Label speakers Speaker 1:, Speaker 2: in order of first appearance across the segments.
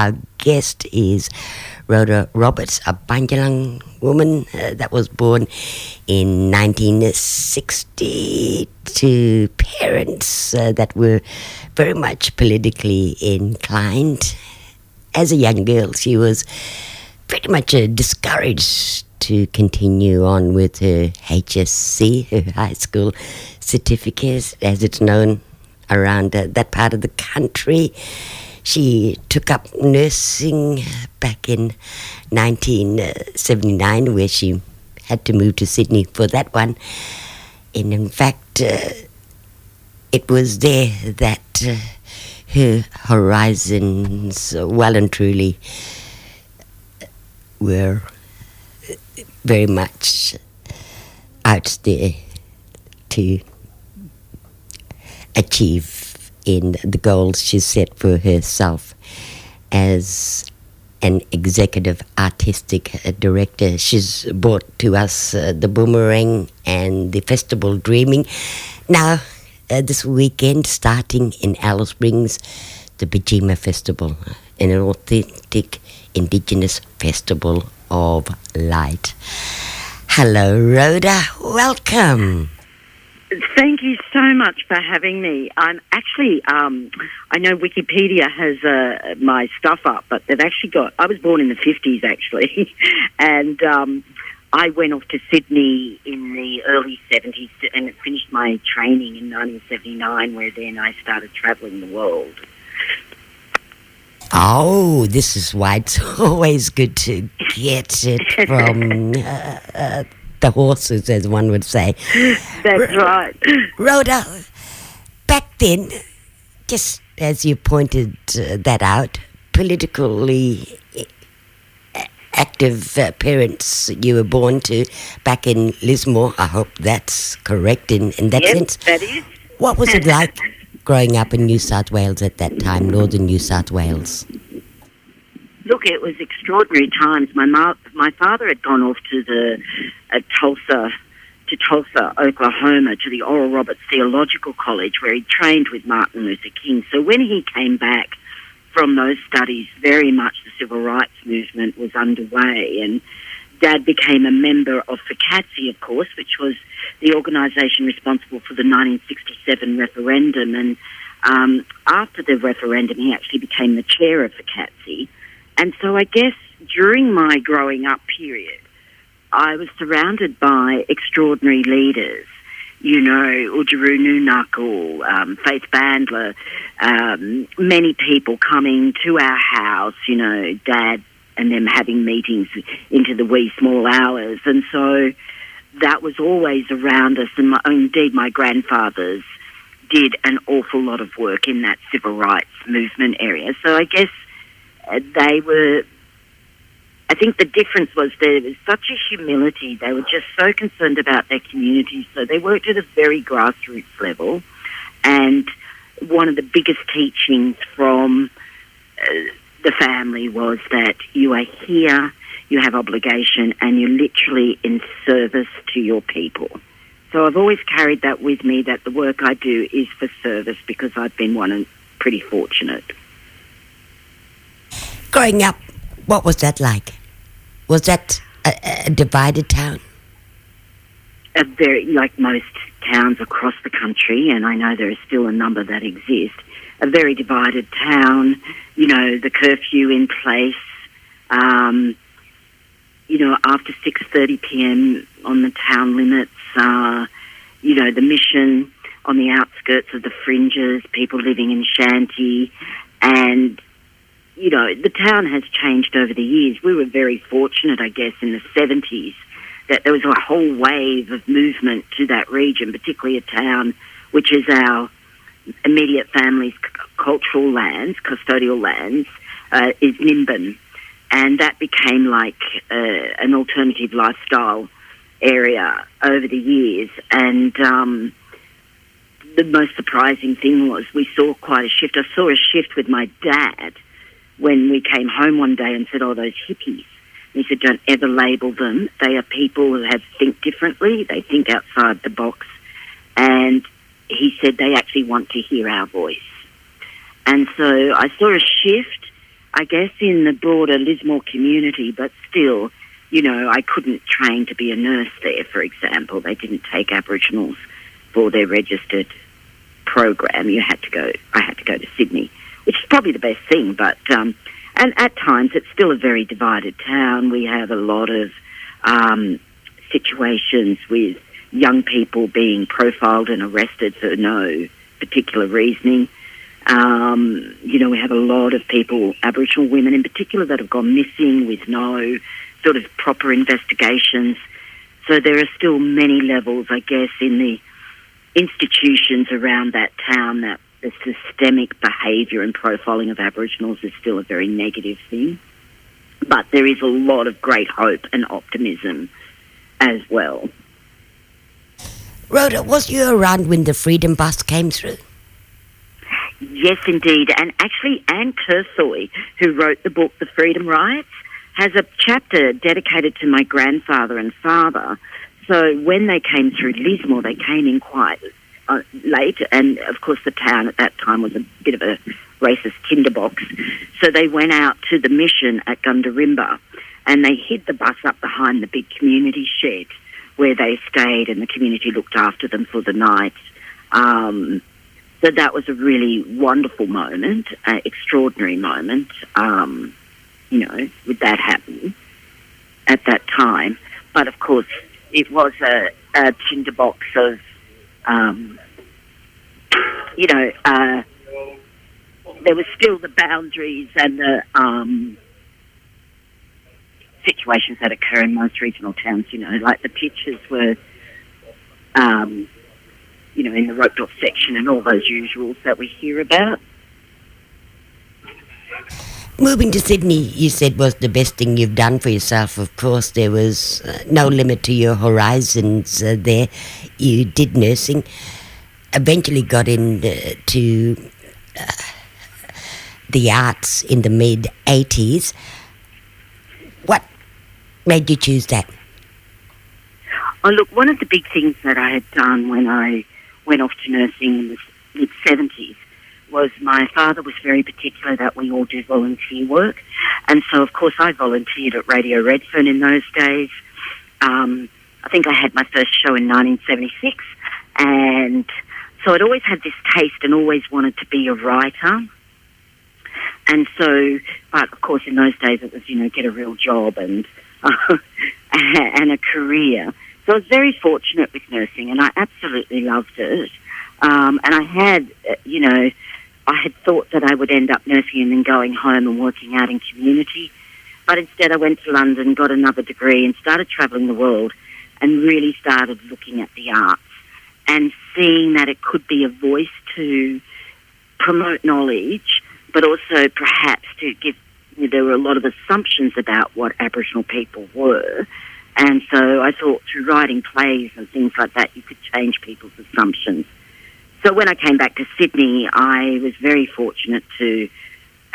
Speaker 1: Our guest is Rhoda Roberts, a Bundjalung woman uh, that was born in 1960 to parents uh, that were very much politically inclined. As a young girl, she was pretty much uh, discouraged to continue on with her HSC, her high school certificate, as it's known around uh, that part of the country. She took up nursing back in 1979, where she had to move to Sydney for that one. And in fact, uh, it was there that uh, her horizons well and truly were very much out there to achieve in the goals she set for herself as an executive artistic director. She's brought to us uh, the Boomerang and the Festival Dreaming. Now, uh, this weekend, starting in Alice Springs, the Parrtjima Festival, an authentic indigenous festival of light. Hello, Rhoda. Welcome.
Speaker 2: Thank you so much for having me. I'm actually, um, I know Wikipedia has uh, my stuff up, but they've actually got, I was born in the 50s actually, and um, I went off to Sydney in the early 70s and finished my training in 1979, where then I started travelling the world.
Speaker 1: Oh, this is why it's always good to get it from uh, uh, the horses, as one would say.
Speaker 2: That's right.
Speaker 1: Rhoda, back then, just as you pointed uh, that out, politically uh, active uh, parents you were born to back in Lismore. I hope that's correct in, in that
Speaker 2: yep,
Speaker 1: sense.
Speaker 2: that is.
Speaker 1: What was it like growing up in New South Wales at that time, northern New South Wales?
Speaker 2: Look, it was extraordinary times. My my father had gone off to the uh, Tulsa, to Tulsa, Oklahoma, to the Oral Roberts Theological College, where he trained with Martin Luther King. So when he came back from those studies, very much the civil rights movement was underway, and Dad became a member of FCATSI, of course, which was the organisation responsible for the 1967 referendum. And um, after the referendum, he actually became the chair of FCATSI. And so I guess during my growing up period, I was surrounded by extraordinary leaders. You know, Oodgeroo Noonuccal, um, Faith Bandler, um, many people coming to our house, you know, Dad and them having meetings into the wee small hours. And so that was always around us. And my, indeed, my grandfathers did an awful lot of work in that civil rights movement area. So I guess they were. I think the difference was there was such a humility. They were just so concerned about their community. So they worked at a very grassroots level. And one of the biggest teachings from uh, the family was that you are here, you have obligation, and you're literally in service to your people. So I've always carried that with me that the work I do is for service because I've been one and pretty fortunate.
Speaker 1: Growing up, what was that like? Was that a, a divided town?
Speaker 2: A very, like most towns across the country, and I know there are still a number that exist, a very divided town, you know, the curfew in place, um, you know, after 6.30 p.m. on the town limits, uh, you know, the mission on the outskirts of the fringes, people living in shanty, and, you know, the town has changed over the years. We were very fortunate, I guess, in the 70s that there was a whole wave of movement to that region, particularly a town which is our immediate family's cultural lands, custodial lands, uh, is Nimbin. And that became like uh, an alternative lifestyle area over the years. And um, the most surprising thing was we saw quite a shift. I saw a shift with my dad when we came home one day and said, Oh, those hippies. And he said, Don't ever label them. They are people who have think differently, they think outside the box. And he said they actually want to hear our voice. And so I saw a shift. I guess, in the broader Lismore community, but still, you know, I couldn't train to be a nurse there, for example. They didn't take Aboriginals for their registered program. You had to go, I had to go to Sydney, which is probably the best thing, but, um, and at times it's still a very divided town. We have a lot of um, situations with young people being profiled and arrested for no particular reasoning. Um, you know, we have a lot of people, Aboriginal women in particular, that have gone missing with no sort of proper investigations. So there are still many levels, I guess, in the institutions around that town that the systemic behaviour and profiling of Aboriginals is still a very negative thing. But there is a lot of great hope and optimism as well.
Speaker 1: Rhoda, was you around when the Freedom Bus came through?
Speaker 2: Yes, indeed. And actually, Ann Curthoys, who wrote the book The Freedom Rides, has a chapter dedicated to my grandfather and father. So when they came through Lismore, they came in quite uh, late, and of course, the town at that time was a bit of a racist tinderbox. So they went out to the mission at Gundurimba, and they hid the bus up behind the big community shed where they stayed, and the community looked after them for the night. Um, so that was a really wonderful moment, uh, extraordinary moment. Um, you know, with that happening at that time. But of course, it was a, a tinderbox of, um, you know, uh, there was still the boundaries and the um, situations that occur in most regional towns. You know, like the pitches were, um, you know, in the roped off section and all those usuals that we hear about.
Speaker 1: Moving to Sydney, you said was the best thing you've done for yourself. Of course, there was uh, no limit to your horizons uh, there. You did nursing, eventually got into uh, the arts in the mid 80s. What made you choose that?
Speaker 2: Oh, look, one of the big things that I had done when I went off to nursing in the mid 70s was my father was very particular that we all do volunteer work. And so, of course, I volunteered at Radio Redfern in those days. Um, I think I had my first show in 1976. And so I'd always had this taste and always wanted to be a writer. And so, but of course, in those days it was, you know, get a real job and, uh, and a career. So I was very fortunate with nursing and I absolutely loved it. Um, and I had, uh, you know, I had thought that I would end up nursing and then going home and working out in community. But instead, I went to London, got another degree, and started travelling the world and really started looking at the arts and seeing that it could be a voice to promote knowledge, but also perhaps to give. You know, there were a lot of assumptions about what Aboriginal people were. And so I thought through writing plays and things like that, you could change people's assumptions. So when I came back to Sydney, I was very fortunate to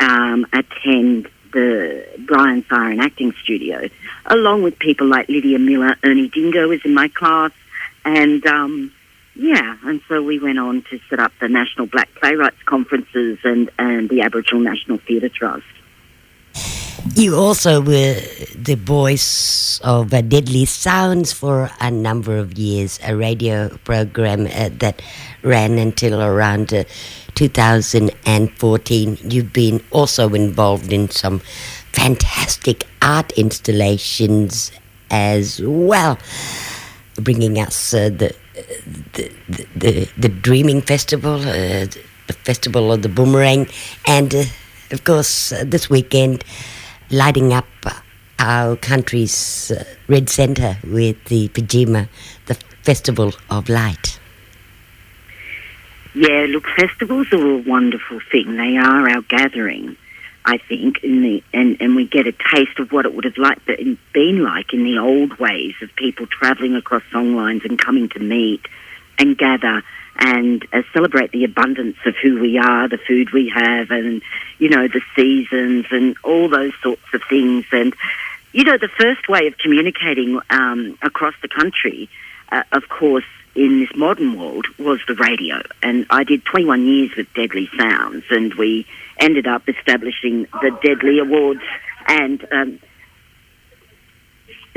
Speaker 2: um, attend the Brian Syron Acting Studio, along with people like Lydia Miller, Ernie Dingo was in my class, and um, yeah, and so we went on to set up the National Black Playwrights Conferences and, and the Aboriginal National Theatre Trust.
Speaker 1: You also were the voice of uh, Deadly Sounds for a number of years, a radio program uh, that ran until around uh, 2014. You've been also involved in some fantastic art installations as well, bringing us uh, the, the, the, the, Dreaming Festival, uh, the Festival of the Boomerang, and uh, of course, this weekend lighting up our country's uh, red centre with the Parrtjima, the Festival of Light.
Speaker 2: Yeah, look, festivals are a wonderful thing. They are our gathering, I think, in the, and, and we get a taste of what it would have like, been like in the old ways of people travelling across songlines and coming to meet and gather and uh, celebrate the abundance of who we are, the food we have, and you know the seasons and all those sorts of things. And you know the first way of communicating um, across the country, uh, of course, in this modern world was the radio. And I did 21 years with Deadly Sounds, and we ended up establishing the Deadly Awards and um,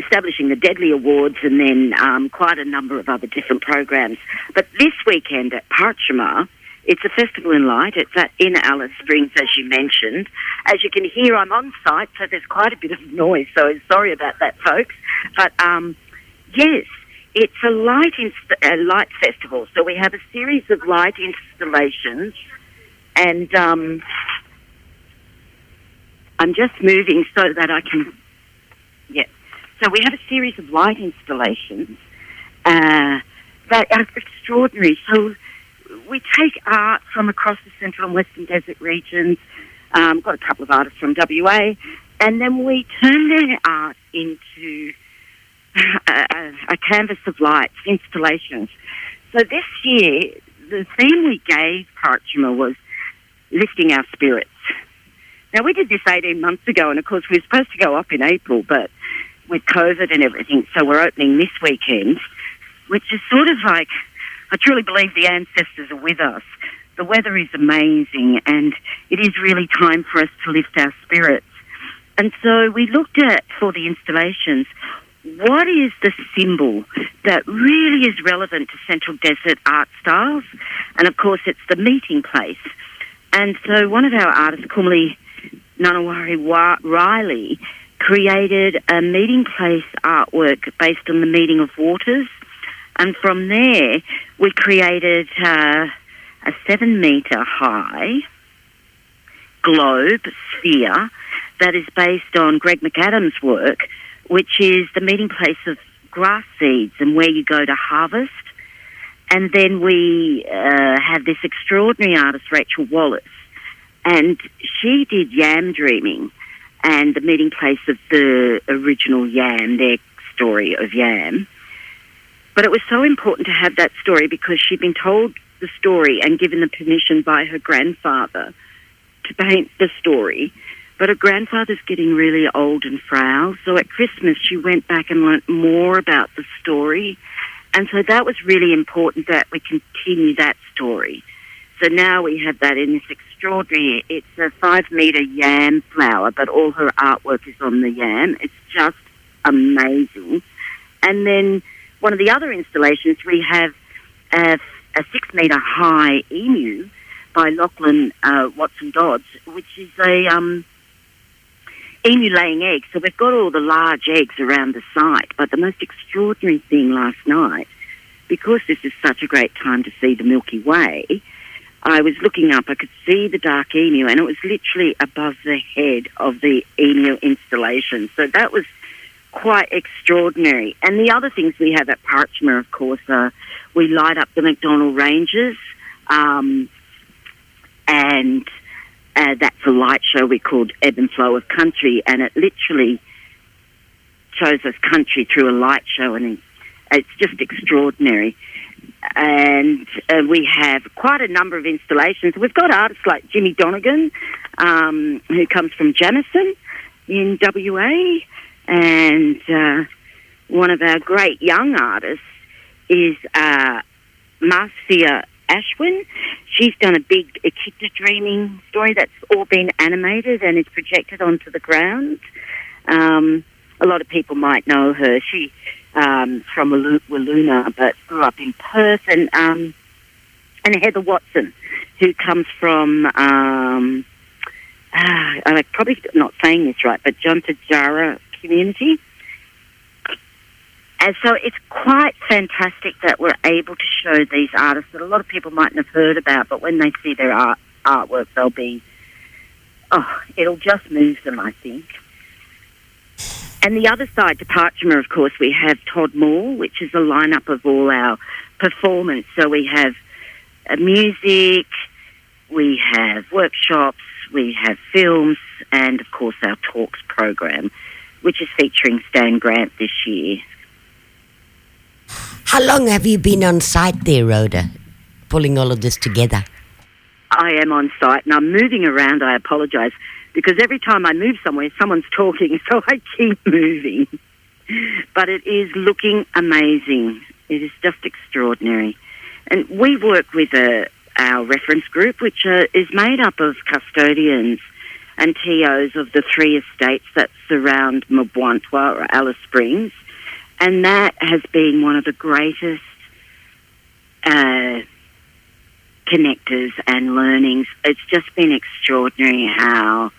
Speaker 2: establishing the Deadly Awards and then um, quite a number of other different programs. But this weekend at Parrtjima, it's a festival in light. It's at, in Alice Springs, as you mentioned. As you can hear, I'm on site, so there's quite a bit of noise. So sorry about that, folks. But um, yes, it's a light inst- a light festival. So we have a series of light installations, and um, I'm just moving so that I can. Yeah. So we have a series of light installations uh, that are extraordinary. So we take art from across the central and western desert regions. Um, got a couple of artists from WA, and then we turn their art into a, a, canvas of lights, installations. So this year, the theme we gave Parrtjima was lifting our spirits. Now we did this 18 months ago, and of course we were supposed to go up in April, but with COVID and everything, so we're opening this weekend, which is sort of like I truly believe the ancestors are with us. The weather is amazing, and it is really time for us to lift our spirits. And so we looked at for the installations what is the symbol that really is relevant to Central Desert art styles? And of course, it's the meeting place. And so one of our artists, Kumali Nanawari Riley, created a meeting place artwork based on the meeting of waters. And from there, we created uh, a seven metre high globe sphere that is based on Greg McAdams' work, which is the meeting place of grass seeds and where you go to harvest. And then we uh, have this extraordinary artist, Rachel Wallace, and she did yam dreaming and the meeting place of the original yam, their story of yam. But it was so important to have that story because she'd been told the story and given the permission by her grandfather to paint the story. But her grandfather's getting really old and frail. So at Christmas, she went back and learnt more about the story. And so that was really important that we continue that story. So now we have that in this extraordinary, it's a five metre yam flower, but all her artwork is on the yam. It's just amazing. And then one of the other installations, we have a, a six metre high emu by Lachlan uh, Watson Dodds, which is a um, emu laying eggs. So we've got all the large eggs around the site. But the most extraordinary thing last night, because this is such a great time to see the Milky Way, I was looking up, I could see the dark emu, and it was literally above the head of the emu installation. So that was quite extraordinary. And the other things we have at Parrtjima, of course, are we light up the MacDonnell Ranges, um, and uh, that's a light show we called Ebb and Flow of Country, and it literally shows us country through a light show, and it's just extraordinary. And uh, we have quite a number of installations. We've got artists like Jimmy Donegan, um, who comes from Jameson in WA. And uh, one of our great young artists is uh, Marcia Ashwin. She's done a big echidna dreaming story that's all been animated and is projected onto the ground. Um, a lot of people might know her. She um, from Wiluna, but grew up in Perth, and um, and Heather Watson, who comes from um, uh, I'm probably not saying this right, but John Jara community. And so it's quite fantastic that we're able to show these artists that a lot of people mightn't have heard about, but when they see their art, artwork, they'll be, oh, it'll just move them, I think. And the other side to Parrtjima, of course, we have Todd Moore, which is a lineup of all our performance. So we have uh, music, we have workshops, we have films, and of course our talks program which is featuring Stan Grant this year.
Speaker 1: How long have you been on site there, Rhoda, pulling all of this together?
Speaker 2: I am on site and I'm moving around. I apologise because every time I move somewhere, someone's talking, so I keep moving. But it is looking amazing. It is just extraordinary. And we work with a, our reference group, which uh, is made up of custodians and TOs of the three estates that surround Mparntwe or Alice Springs. And that has been one of the greatest uh, connectors and learnings. It's just been extraordinary how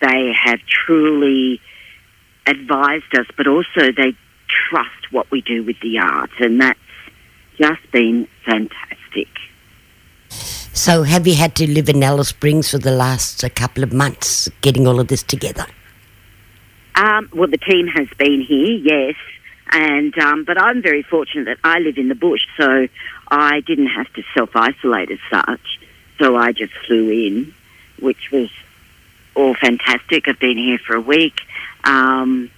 Speaker 2: they have truly advised us, but also they trust what we do with the art, and that's just been fantastic.
Speaker 1: So, have you had to live in Alice Springs for the last uh, couple of months, getting all of this together?
Speaker 2: Um, well, the team has been here, yes, and um, but I'm very fortunate that I live in the bush, so I didn't have to self isolate as such. So I just flew in, which was all fantastic. I've been here for a week. Um,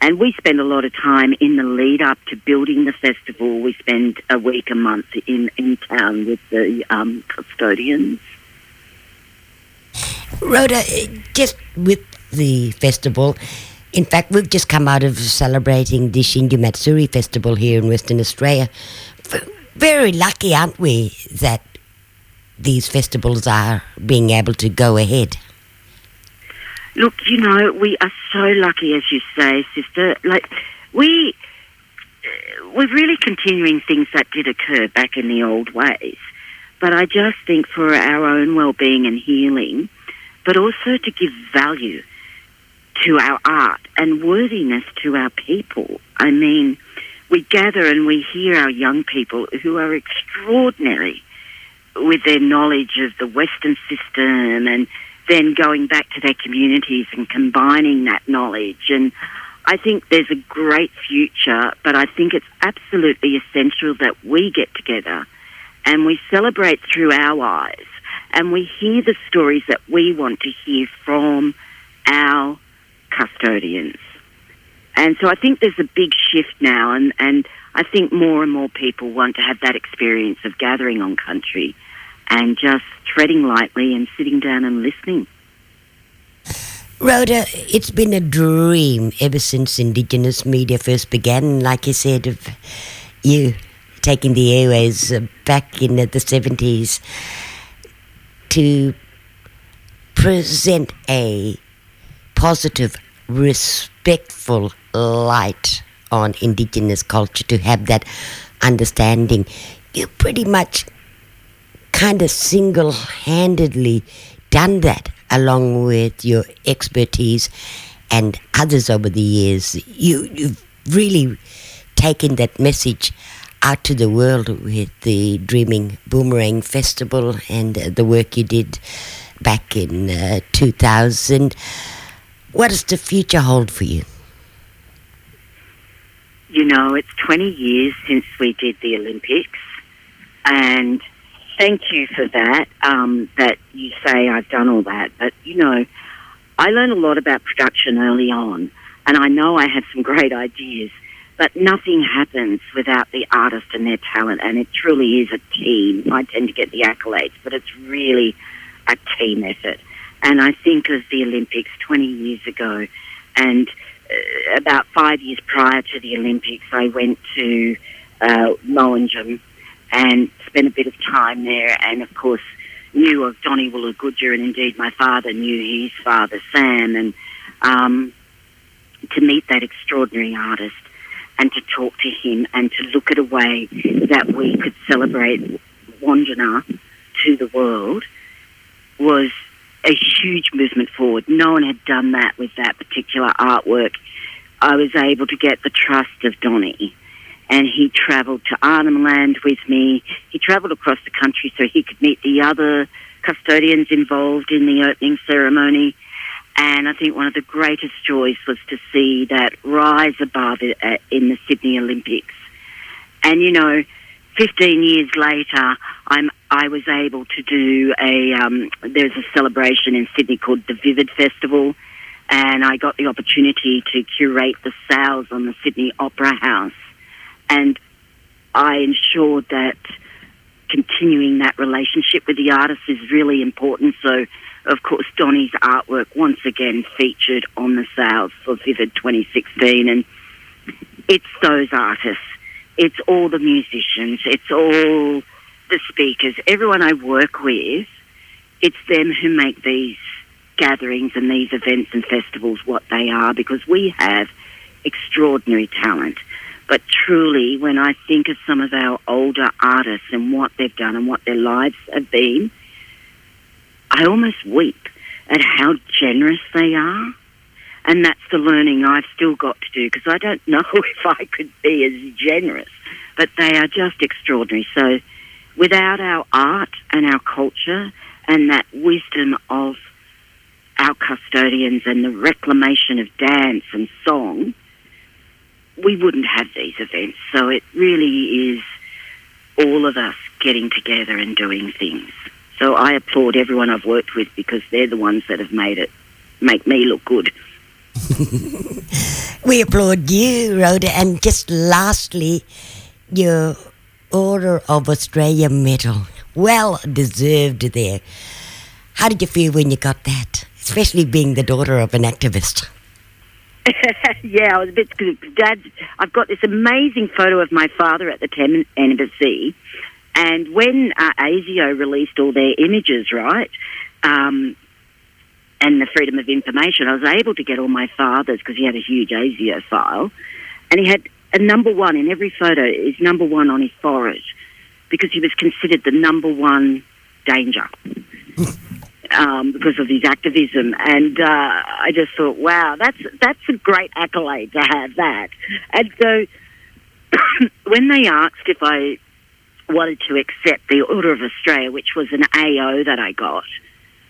Speaker 2: and we spend a lot of time in the lead up to building the festival. We spend a week, a month in, in town with the um, custodians.
Speaker 1: Rhoda, just with the festival, in fact, we've just come out of celebrating the Shinju Matsuri Festival here in Western Australia. Very lucky, aren't we, that these festivals are being able to go ahead?
Speaker 2: Look, you know, we are so lucky, as you say, sister. Like, we, uh, we're really continuing things that did occur back in the old ways. But I just think for our own well-being and healing, but also to give value to our art and worthiness to our people. I mean, we gather and we hear our young people who are extraordinary with their knowledge of the Western system and then going back to their communities and combining that knowledge. And I think there's a great future, but I think it's absolutely essential that we get together and we celebrate through our eyes and we hear the stories that we want to hear from our custodians. And so I think there's a big shift now, and, and I think more and more people want to have that experience of gathering on country and just treading lightly and sitting down and listening.
Speaker 1: Rhoda, it's been a dream ever since Indigenous media first began. Like you said, of you taking the airways back in the 70s to present a positive, respectful light on Indigenous culture, to have that understanding. You pretty much kind of single handedly done that along with your expertise and others over the years. You, you've really taken that message out to the world with the Dreaming Boomerang Festival and uh, the work you did back in uh, 2000. What does the future hold for you?
Speaker 2: You know, it's 20 years since we did the Olympics, and thank you for that. Um, that you say I've done all that, but you know, I learned a lot about production early on, and I know I had some great ideas. But nothing happens without the artist and their talent, and it truly is a team. I tend to get the accolades, but it's really a team effort. And I think of the Olympics 20 years ago, and uh, about five years prior to the Olympics, I went to uh, and spent a bit of time there, and of course knew of Donny Woolagoodja, and indeed my father knew his father Sam, and um, to meet that extraordinary artist and to talk to him and to look at a way that we could celebrate Wandjina to the world was a huge movement forward. No one had done that with that particular artwork. I was able to get the trust of Donny and he travelled to Arnhem Land with me. He travelled across the country so he could meet the other custodians involved in the opening ceremony. And I think one of the greatest joys was to see that rise above it uh, in the Sydney Olympics. And you know, 15 years later, I'm I was able to do a um, there's a celebration in Sydney called the Vivid Festival, and I got the opportunity to curate the sails on the Sydney Opera House and I ensured that continuing that relationship with the artist is really important. So, of course, Donny's artwork once again featured on the sails for Vivid 2016, and it's those artists, it's all the musicians, it's all the speakers, everyone I work with, it's them who make these gatherings and these events and festivals what they are because we have extraordinary talent. But truly, when I think of some of our older artists and what they've done and what their lives have been, I almost weep at how generous they are. And that's the learning I've still got to do because I don't know if I could be as generous. But they are just extraordinary. So without our art and our culture and that wisdom of our custodians and the reclamation of dance and song, we wouldn't have these events. So it really is all of us getting together and doing things. So I applaud everyone I've worked with because they're the ones that have made it make me look good.
Speaker 1: we applaud you, Rhoda. And just lastly, your Order of Australia medal. Well deserved there. How did you feel when you got that? Especially being the daughter of an activist.
Speaker 2: yeah, I was a bit. Dad, I've got this amazing photo of my father at the Tent Embassy, and when uh, ASIO released all their images, right, um, and the freedom of information, I was able to get all my father's because he had a huge ASIO file, and he had a number one in every photo is number one on his forehead because he was considered the number one danger. um, because of his activism. And uh, I just thought, wow, that's that's a great accolade to have that. And so when they asked if I wanted to accept the Order of Australia, which was an AO that I got,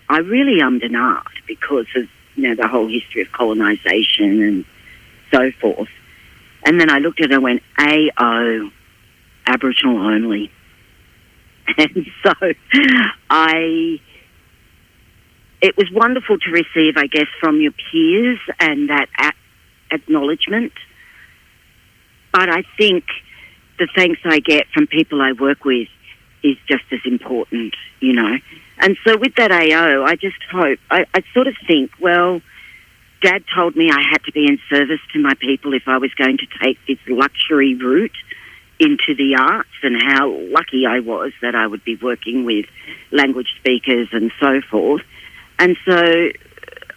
Speaker 2: I really ummed and ahed because of you know the whole history of colonisation and so forth. And then I looked at it and went, AO, Aboriginal only. And so I it was wonderful to receive, I guess, from your peers and that acknowledgement. But I think the thanks I get from people I work with is just as important, you know. And so with that AO, I just hope, I, I sort of think, well, Dad told me I had to be in service to my people if I was going to take this luxury route into the arts and how lucky I was that I would be working with language speakers and so forth. And so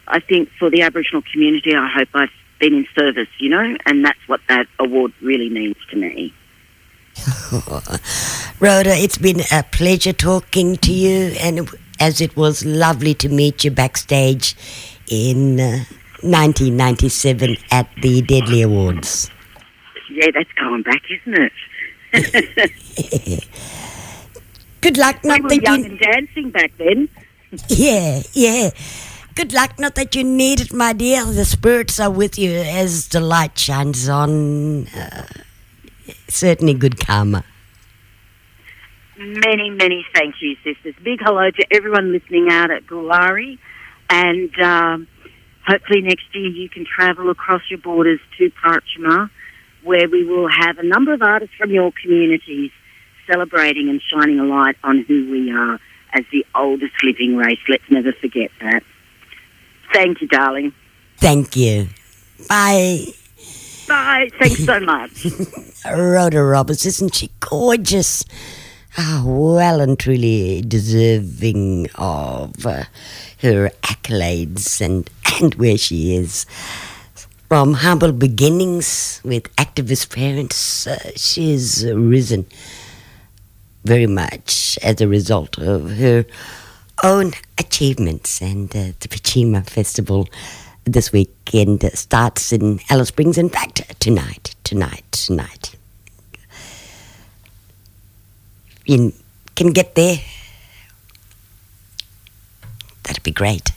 Speaker 2: I think for the Aboriginal community, I hope I've been in service, you know, and that's what that award really means to me.
Speaker 1: Rhoda, it's been a pleasure talking to you, and as it was lovely to meet you backstage in uh, 1997 at the Deadly Awards.
Speaker 2: Yeah, that's going back, isn't it?
Speaker 1: Good luck.
Speaker 2: Not we were young and dancing back then.
Speaker 1: yeah, yeah. Good luck. Not that you need it, my dear. The spirits are with you as the light shines on. Uh, certainly good karma.
Speaker 2: Many, many thank you, sisters. Big hello to everyone listening out at Goolarri. And um, hopefully next year you can travel across your borders to Parrtjima, where we will have a number of artists from your communities celebrating and shining a light on who we are as the oldest living race. Let's never forget that. Thank you, darling.
Speaker 1: Thank you. Bye.
Speaker 2: Bye. Thanks so much.
Speaker 1: Rhoda Roberts, isn't she gorgeous? Ah, well and truly deserving of uh, her accolades and, and where she is. From humble beginnings with activist parents, uh, she's risen very much as a result of her own achievements. And uh, the Parrtjima Festival this weekend starts in Alice Springs. In fact, tonight, tonight, tonight. You can get there. That'd be great.